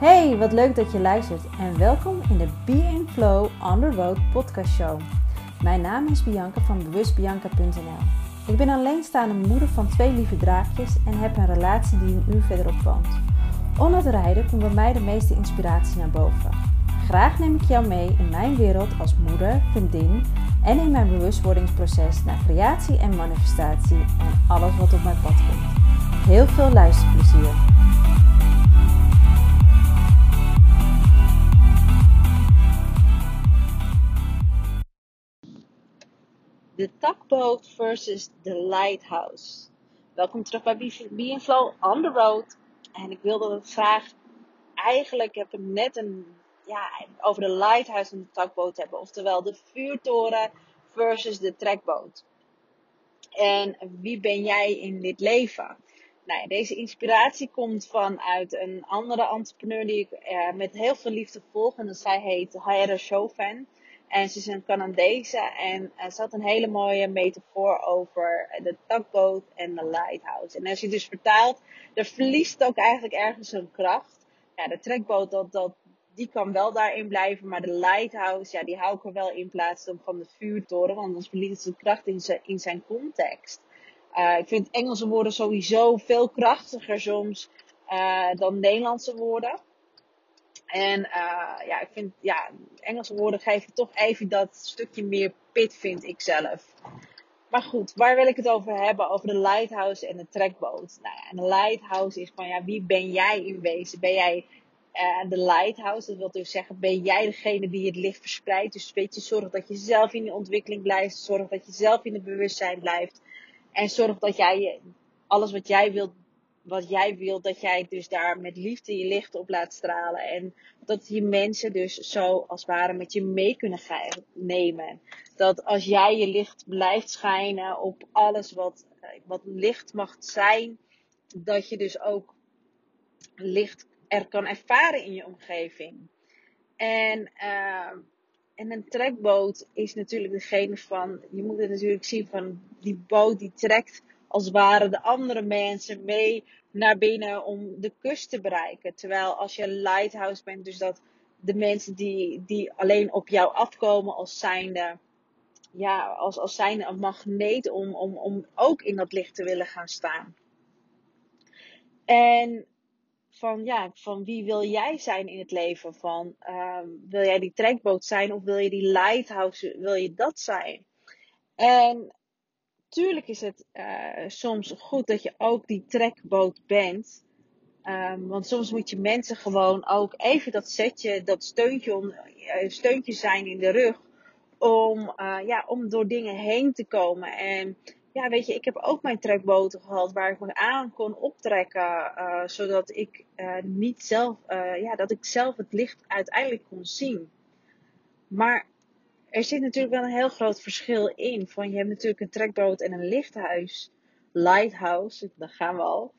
Hey, wat leuk dat je luistert en welkom in de Be in Flow on the Road podcast show. Mijn naam is Bianca van bewustbianca.nl. Ik ben alleenstaande moeder van twee lieve draakjes en heb een relatie die een uur verderop woont. Onder het rijden komt bij mij de meeste inspiratie naar boven. Graag neem ik jou mee in mijn wereld als moeder, vriendin en in mijn bewustwordingsproces naar creatie en manifestatie en alles wat op mijn pad komt. Heel veel luisterplezier! Takboot versus de lighthouse. Welkom terug bij Be Flow on the Road. En ik wilde het graag, eigenlijk heb ik net een, ja, over de lighthouse en de takboot hebben. Oftewel de vuurtoren versus de trekboot. En wie ben jij in dit leven? Nou, deze inspiratie komt vanuit een andere entrepreneur die ik eh, met heel veel liefde volg. En zij heet Hayara Chauvin. En ze is een Canadese en uh, ze had een hele mooie metafoor over de takboot en de lighthouse. En als je dus vertaalt, er verliest ook eigenlijk ergens een kracht. Ja, de trekboot, dat, dat, die kan wel daarin blijven, maar de lighthouse, ja, die hou ik er wel in plaats van de vuurtoren, want dan verliest de kracht in zijn, in zijn context. Uh, ik vind Engelse woorden sowieso veel krachtiger soms dan Nederlandse woorden. En ja, ik vind, ja, Engelse woorden geven toch even dat stukje meer pit, vind ik zelf. Maar goed, waar wil ik het over hebben? Over de lighthouse en de trekboot. Nou ja, en de lighthouse is van, ja, wie ben jij in wezen? Ben jij uh, de lighthouse? Dat wil dus zeggen, ben jij degene die het licht verspreidt? Dus weet je, zorg dat je zelf in de ontwikkeling blijft. Zorg dat je zelf in het bewustzijn blijft. En zorg dat jij alles wat jij wilt wat jij wilt, dat jij dus daar met liefde je licht op laat stralen. En dat die mensen dus zo als het ware met je mee kunnen gaan nemen. Dat als jij je licht blijft schijnen op alles wat, wat licht mag zijn, dat je dus ook licht er kan ervaren in je omgeving. En, uh, en een trekboot is natuurlijk degene van, je moet het natuurlijk zien van die boot die trekt als het ware de andere mensen mee naar binnen om de kust te bereiken. Terwijl als je lighthouse bent, dus dat de mensen die, die alleen op jou afkomen als zijnde, ja, als, als zijnde een magneet om, om, om ook in dat licht te willen gaan staan. En van, ja, van wie wil jij zijn in het leven? Van, um, wil jij die trekboot zijn of wil je die lighthouse, wil je dat zijn? En tuurlijk is het uh, soms goed dat je ook die trekboot bent. Um, want soms moet je mensen gewoon ook even dat setje, dat steuntje, om, uh, steuntje zijn in de rug. Om, uh, ja, om door dingen heen te komen. En ja, weet je, ik heb ook mijn trekboten gehad waar ik me aan kon optrekken. zodat ik niet zelf, ja, dat ik zelf het licht uiteindelijk kon zien. Maar er zit natuurlijk wel een heel groot verschil in. Van je hebt natuurlijk een trekboot en een lichthuis. Lighthouse, daar gaan we al.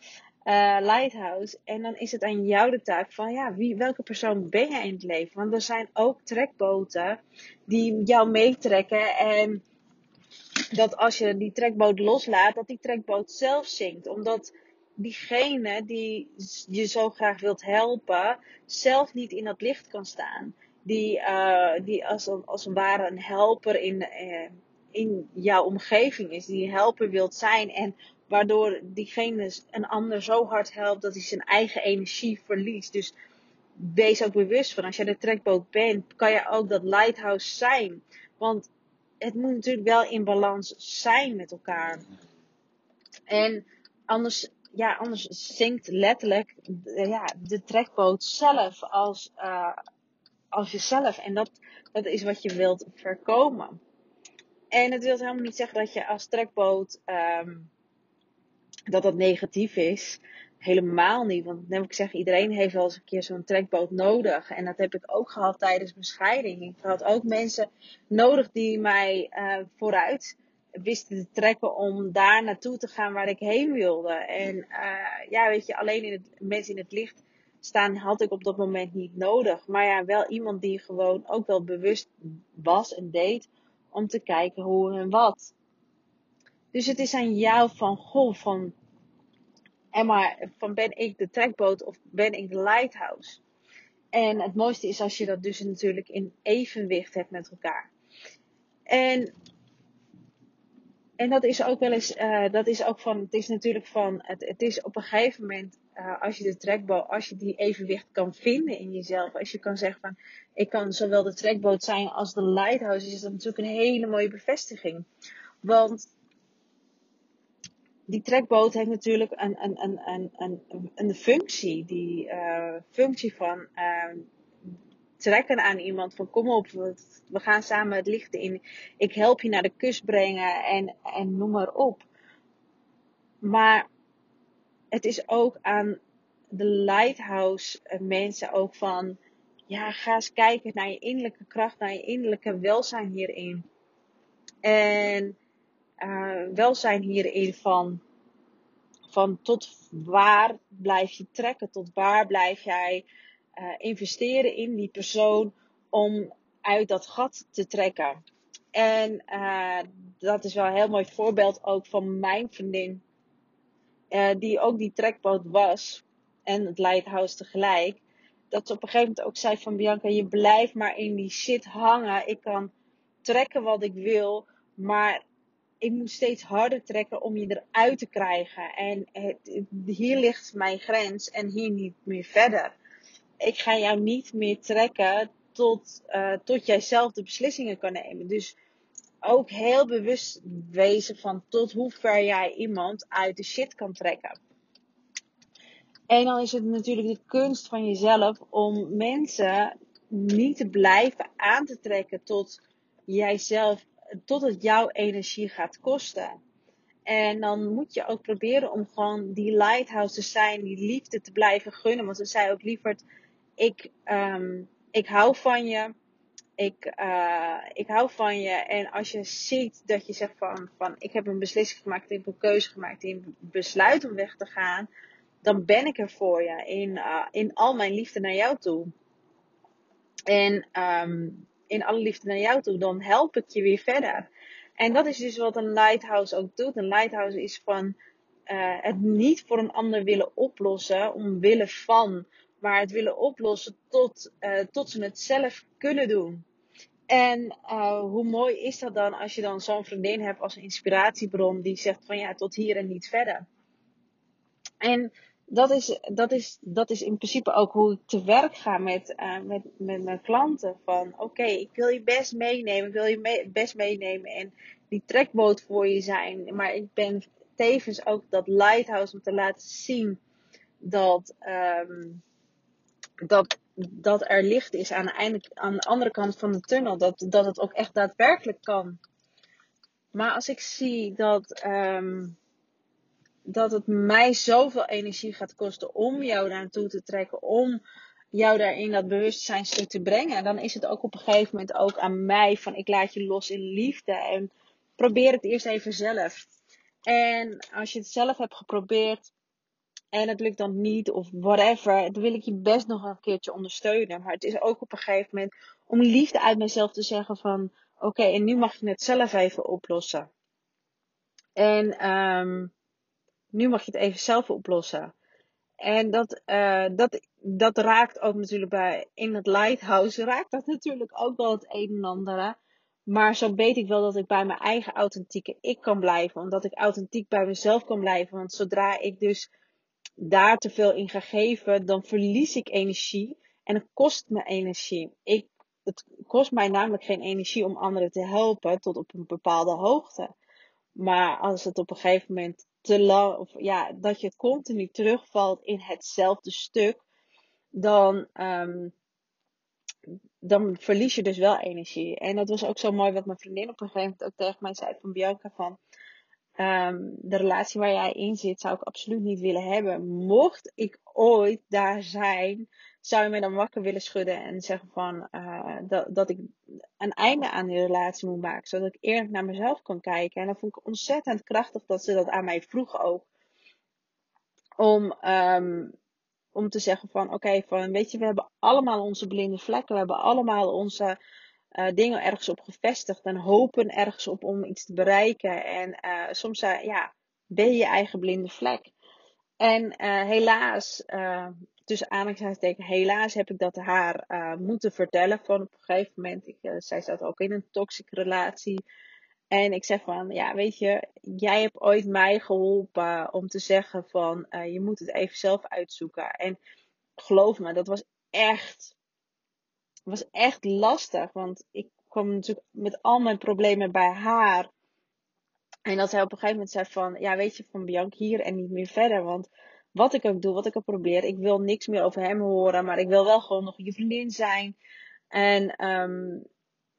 Uh, lighthouse. En dan is het aan jou de taak van, ja, wie, welke persoon ben jij in het leven? Want er zijn ook trekboten die jou meetrekken. En dat als je die trekboot loslaat, dat die trekboot zelf zinkt. Omdat diegene die je zo graag wilt helpen, zelf niet in dat licht kan staan die, uh, die als, een, als een ware een helper in, uh, in jouw omgeving is. Die helper wilt zijn. En waardoor diegene een ander zo hard helpt dat hij zijn eigen energie verliest. Dus wees ook bewust van als je de trekboot bent, kan je ook dat lighthouse zijn. Want het moet natuurlijk wel in balans zijn met elkaar. En anders, ja, anders zinkt letterlijk ja, de trekboot zelf als, als jezelf. En dat, dat is wat je wilt voorkomen. En het wil helemaal niet zeggen dat je als trekboot um, dat dat negatief is. Helemaal niet. Want heb ik zeggen, iedereen heeft wel eens een keer zo'n trekboot nodig. En dat heb ik ook gehad tijdens mijn scheiding. Ik had ook mensen nodig die mij uh, vooruit wisten te trekken om daar naartoe te gaan waar ik heen wilde. En uh, ja, weet je, alleen in het, mensen in het licht staan had ik op dat moment niet nodig. Maar ja, wel iemand die gewoon ook wel bewust was en deed om te kijken hoe en wat. Dus het is aan jou van, goh, van, en maar, van ben ik de trekboot of ben ik de lighthouse? En het mooiste is als je dat dus natuurlijk in evenwicht hebt met elkaar. En, en dat is ook wel eens, uh, dat is ook van, het is natuurlijk van, het, het is op een gegeven moment, uh, als je de trekboot, als je die evenwicht kan vinden in jezelf, als je kan zeggen van, ik kan zowel de trekboot zijn als de lighthouse, is dat natuurlijk een hele mooie bevestiging. Want die trekboot heeft natuurlijk een, een, een, een, een, een functie. Die uh, functie van uh, trekken aan iemand. Van kom op, we gaan samen het licht in. Ik help je naar de kust brengen en, en noem maar op. Maar het is ook aan de lighthouse mensen ook van... Ja, ga eens kijken naar je innerlijke kracht, naar je innerlijke welzijn hierin. En uh, welzijn hierin van, van tot waar blijf je trekken, tot waar blijf jij uh, investeren in die persoon om uit dat gat te trekken. En dat is wel een heel mooi voorbeeld ook van mijn vriendin, die ook die trekboot was en het lighthouse tegelijk. Dat ze op een gegeven moment ook zei van Bianca, je blijft maar in die shit hangen. Ik kan trekken wat ik wil, maar ik moet steeds harder trekken om je eruit te krijgen. En het, hier ligt mijn grens en hier niet meer verder. Ik ga jou niet meer trekken tot, uh, tot jij zelf de beslissingen kan nemen. Dus ook heel bewust wezen van tot hoe ver jij iemand uit de shit kan trekken. En dan is het natuurlijk de kunst van jezelf om mensen niet te blijven aan te trekken tot jijzelf tot het jouw energie gaat kosten. En dan moet je ook proberen om gewoon die lighthouse te zijn, die liefde te blijven gunnen. Want ze zei ook liever, ik, um, ik hou van je. Ik, uh, ik hou van je. En als je ziet dat je zegt van, van ik heb een beslissing gemaakt, ik heb een keuze gemaakt, een besluit om weg te gaan. Dan ben ik er voor je in, uh, in al mijn liefde naar jou toe. En um, in alle liefde naar jou toe, dan help ik je weer verder. En dat is dus wat een lighthouse ook doet. Een lighthouse is van uh, het niet voor een ander willen oplossen, omwille van, maar het willen oplossen tot, tot ze het zelf kunnen doen. En uh, hoe mooi is dat dan als je dan zo'n vriendin hebt als een inspiratiebron die zegt van ja, tot hier en niet verder. En dat is, dat, is, dat is in principe ook hoe ik te werk ga met, uh, met, met mijn klanten. Van oké, ik wil je best meenemen, ik wil je best meenemen en die trekboot voor je zijn. Maar ik ben tevens ook dat lighthouse om te laten zien dat, um, dat, dat er licht is aan de, aan de andere kant van de tunnel. Dat, dat het ook echt daadwerkelijk kan. Maar als ik zie dat. Um, dat het mij zoveel energie gaat kosten om jou daar naartoe te trekken, om jou daarin dat bewustzijnstuk te brengen, dan is het ook op een gegeven moment ook aan mij van ik laat je los in liefde en probeer het eerst even zelf. En als je het zelf hebt geprobeerd en het lukt dan niet of whatever, dan wil ik je best nog een keertje ondersteunen. Maar het is ook op een gegeven moment om liefde uit mezelf te zeggen van oké, en nu mag je het zelf even oplossen. En um, nu mag je het even zelf oplossen. En dat, uh, dat, dat raakt ook natuurlijk bij, in het lighthouse raakt dat natuurlijk ook wel het een en ander. Maar zo weet ik wel dat ik bij mijn eigen authentieke ik kan blijven. Omdat ik authentiek bij mezelf kan blijven. Want zodra ik dus daar te veel in ga geven, dan verlies ik energie. En het kost me energie. Ik, het kost mij namelijk geen energie om anderen te helpen tot op een bepaalde hoogte. Maar als het op een gegeven moment te lang, of ja, dat je continu terugvalt in hetzelfde stuk, dan, um, dan verlies je dus wel energie. En dat was ook zo mooi wat mijn vriendin op een gegeven moment ook tegen mij zei van Bianca van, um, de relatie waar jij in zit zou ik absoluut niet willen hebben. Mocht ik ooit daar zijn, zou je mij dan wakker willen schudden en zeggen van uh, dat, dat ik een einde aan die relatie moet maken, zodat ik eerlijk naar mezelf kan kijken. En dat vond ik ontzettend krachtig dat ze dat aan mij vroeg ook. Om, um, om te zeggen van oké, van weet je, we hebben allemaal onze blinde vlekken, we hebben allemaal onze uh, dingen ergens op gevestigd en hopen ergens op om iets te bereiken. En uh, soms uh, ja, ben je je eigen blinde vlek. En helaas tussen aanhalingstekens, helaas heb ik dat haar moeten vertellen van op een gegeven moment. Ik, zij zat ook in een toxische relatie. En ik zeg van, ja, weet je, jij hebt ooit mij geholpen om te zeggen van, je moet het even zelf uitzoeken. En geloof me, dat was echt, was echt lastig. Want ik kwam natuurlijk met al mijn problemen bij haar. En dat zij op een gegeven moment zei van, ja, weet je, van Bianca hier en niet meer verder. Want wat ik ook doe, wat ik ook probeer, ik wil niks meer over hem horen, maar ik wil wel gewoon nog je vriendin zijn. En, um,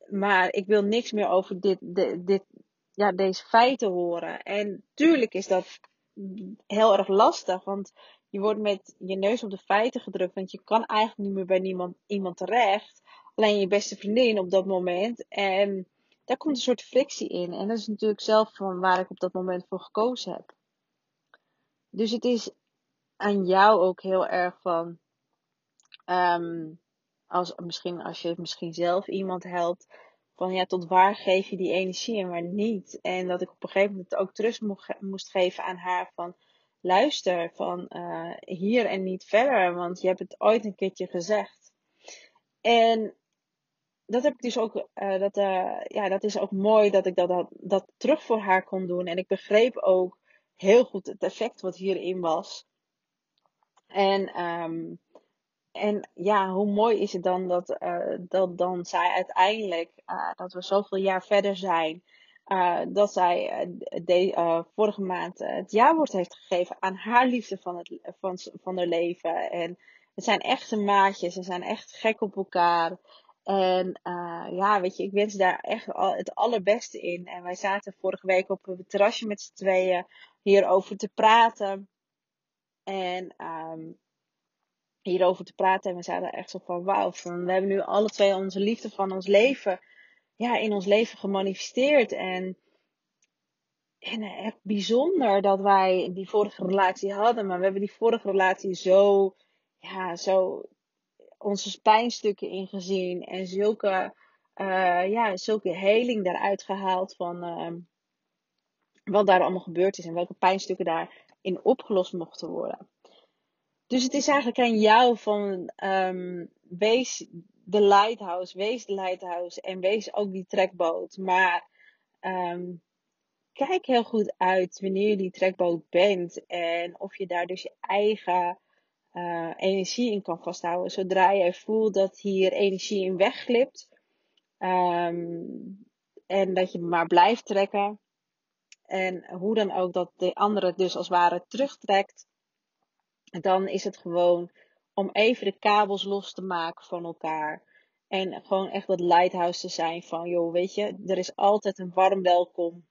maar ik wil niks meer over dit, dit, dit, ja, deze feiten horen. En tuurlijk is dat heel erg lastig, want je wordt met je neus op de feiten gedrukt, want je kan eigenlijk niet meer bij niemand, iemand terecht. Alleen je beste vriendin op dat moment. En daar komt een soort frictie in. En dat is natuurlijk zelf van waar ik op dat moment voor gekozen heb. Dus het is aan jou ook heel erg van. Um, als, misschien als je misschien zelf iemand helpt. Van ja, tot waar geef je die energie en waar niet. En dat ik op een gegeven moment ook terug moest geven aan haar van. Luister, van uh, hier en niet verder. Want je hebt het ooit een keertje gezegd. En dat heb ik dus ook, uh, dat, uh, ja, dat is ook mooi dat ik dat, dat, terug voor haar kon doen. En ik begreep ook heel goed het effect wat hierin was. En, um, en ja, hoe mooi is het dan dat, dat dan zij uiteindelijk, dat we zoveel jaar verder zijn, uh, dat zij de, vorige maand het jaarwoord heeft gegeven aan haar liefde van, het, van, van haar leven. En het zijn echte maatjes, ze zijn echt gek op elkaar. En ja, weet je, ik wens daar echt al, het allerbeste in. En wij zaten vorige week op het terrasje met z'n tweeën hierover te praten. En um, hierover te praten. En we zaten echt zo van wauw, we hebben nu alle twee onze liefde van ons leven ja, in ons leven gemanifesteerd. En, en echt bijzonder dat wij die vorige relatie hadden. Maar we hebben die vorige relatie zo, ja, zo onze pijnstukken ingezien. En zulke, uh, ja, zulke heling daaruit gehaald van uh, wat daar allemaal gebeurd is. En welke pijnstukken daarin opgelost mochten worden. Dus het is eigenlijk aan jou van um, wees de lighthouse, wees de lighthouse en wees ook die trekboot. Maar um, kijk heel goed uit wanneer je die trekboot bent en of je daar dus je eigen uh, energie in kan vasthouden. Zodra jij voelt dat hier energie in wegglipt um, en dat je maar blijft trekken. En hoe dan ook dat de andere dus als het ware terugtrekt dan is het gewoon om even de kabels los te maken van elkaar. En gewoon echt dat lighthouse te zijn van, joh, weet je, er is altijd een warm welkom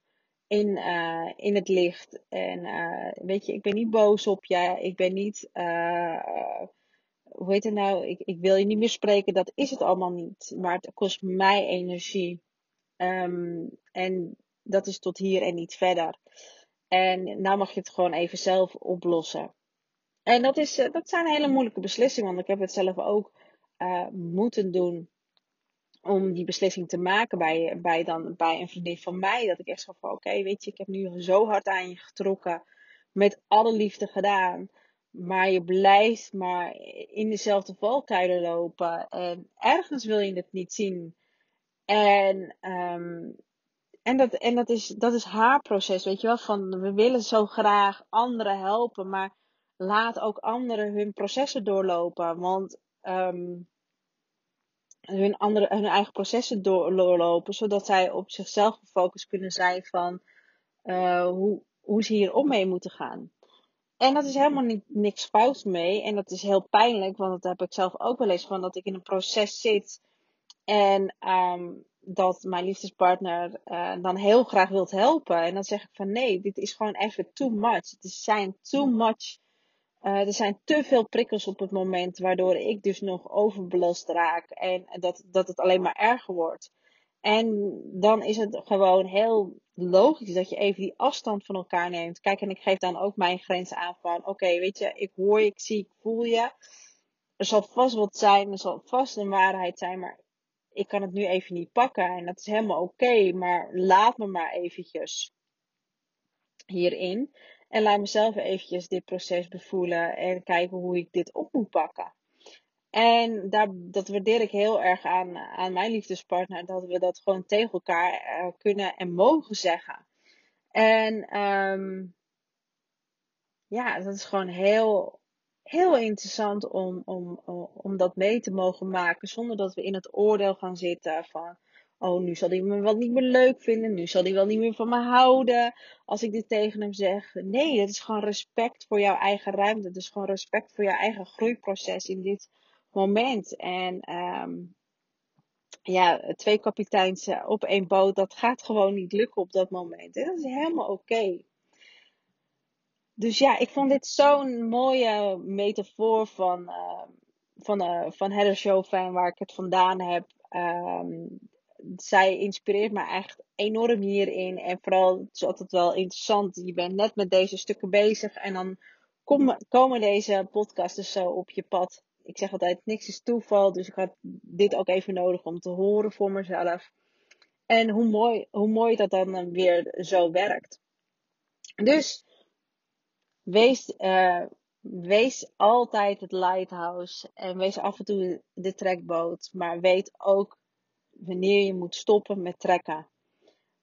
in, uh, in het licht. En uh, weet je, ik ben niet boos op je. Ik ben niet, uh, hoe heet het nou? Ik, ik wil je niet meer spreken. Dat is het allemaal niet. Maar het kost mij energie. Um, en dat is tot hier en niet verder. En nou mag je het gewoon even zelf oplossen. En dat, is, eh, dat zijn hele moeilijke beslissingen, want ik heb het zelf ook uh, moeten doen om die beslissing te maken bij, bij, dan, bij een vriendin van mij. Dat ik echt zo van, oké, weet je, ik heb nu zo hard aan je getrokken, met alle liefde gedaan. Maar je blijft maar in dezelfde valkuilen lopen. En ergens wil je het niet zien. En, um, en, dat, en dat, is, dat is haar proces, weet je wel. Van, we willen zo graag anderen helpen, maar laat ook anderen hun processen doorlopen. Want um, hun, andere, hun eigen processen doorlopen, zodat zij op zichzelf gefocust kunnen zijn van uh, hoe, hoe ze hier om mee moeten gaan. En dat is helemaal niks fout mee. En dat is heel pijnlijk, want dat heb ik zelf ook wel eens van dat ik in een proces zit. En um, dat mijn liefdespartner uh, dan heel graag wilt helpen. En dan zeg ik van nee, dit is gewoon even too much. Het zijn too much uh, er zijn te veel prikkels op het moment, waardoor ik dus nog overbelast raak en dat, dat het alleen maar erger wordt. En dan is het gewoon heel logisch dat je even die afstand van elkaar neemt. Kijk, en ik geef dan ook mijn grenzen aan van, oké, weet je, ik hoor je, ik zie, ik voel je. Er zal vast wat zijn, er zal vast een waarheid zijn, maar ik kan het nu even niet pakken. En dat is helemaal oké, maar laat me maar eventjes hierin. En laat mezelf eventjes dit proces bevoelen en kijken hoe ik dit op moet pakken. En daar, dat waardeer ik heel erg aan, aan mijn liefdespartner. Dat we dat gewoon tegen elkaar uh, kunnen en mogen zeggen. En um, ja, dat is gewoon heel, heel interessant om, om, om dat mee te mogen maken. Zonder dat we in het oordeel gaan zitten van. Oh, nu zal hij me wel niet meer leuk vinden. Nu zal hij wel niet meer van me houden. Als ik dit tegen hem zeg. Nee, dat is gewoon respect voor jouw eigen ruimte. Het is gewoon respect voor jouw eigen groeiproces in dit moment. En um, ja, twee kapiteins op één boot, dat gaat gewoon niet lukken op dat moment. En dat is helemaal oké. Dus ja, ik vond dit zo'n mooie metafoor van, uh, van, uh, van Heather Chauvin, waar ik het vandaan heb. Um, zij inspireert me echt enorm hierin. En vooral, het is altijd wel interessant. Je bent net met deze stukken bezig. En dan kom, komen deze podcasts zo op je pad ik zeg altijd, niks is toeval. Dus ik had dit ook even nodig om te horen voor mezelf. En hoe mooi, hoe mooi dat dan weer zo werkt. Dus wees, uh, wees altijd het lighthouse. En wees af en toe de trekboot. Maar weet ook wanneer je moet stoppen met trekken.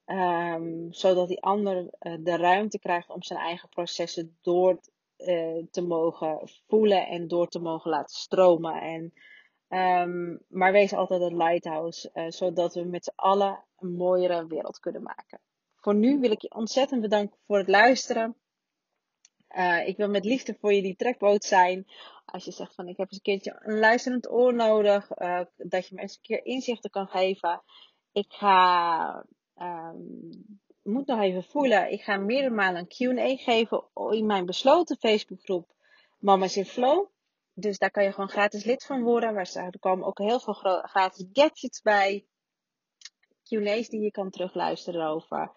Um, zodat die ander uh, de ruimte krijgt om zijn eigen processen door uh, te mogen voelen en door te mogen laten stromen. En, um, maar wees altijd een lighthouse, uh, zodat we met z'n allen een mooiere wereld kunnen maken. Voor nu wil ik je ontzettend bedanken voor het luisteren. Ik wil met liefde voor je die trekboot zijn. Als je zegt van ik heb eens een keertje een luisterend oor nodig. dat je me eens een keer inzichten kan geven. Ik ga um, moet nog even voelen. Ik ga meerdere malen een Q&A geven in mijn besloten Facebookgroep Mama's in Flow. Dus daar kan je gewoon gratis lid van worden. Waar er komen ook heel veel gratis gadgets bij. Q&A's die je kan terugluisteren over.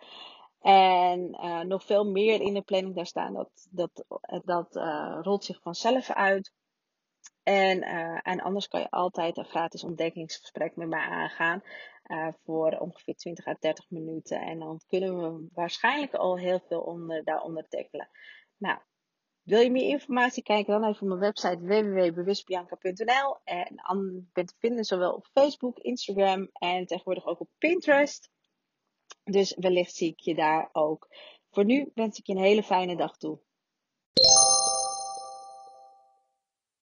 En uh, nog veel meer in de planning daar staan. Dat, dat, dat uh, rolt zich vanzelf uit. En, uh, en anders kan je altijd een gratis ontdekkingsgesprek met mij aangaan. Uh, voor ongeveer 20 à 30 minuten. En dan kunnen we waarschijnlijk al heel veel onder, daaronder tackelen. Nou, wil je meer informatie? Kijk dan even op mijn website www.bewustbianca.nl. En bent te vinden zowel op Facebook, Instagram en tegenwoordig ook op Pinterest. Dus wellicht zie ik je daar ook. Voor nu wens ik je een hele fijne dag toe.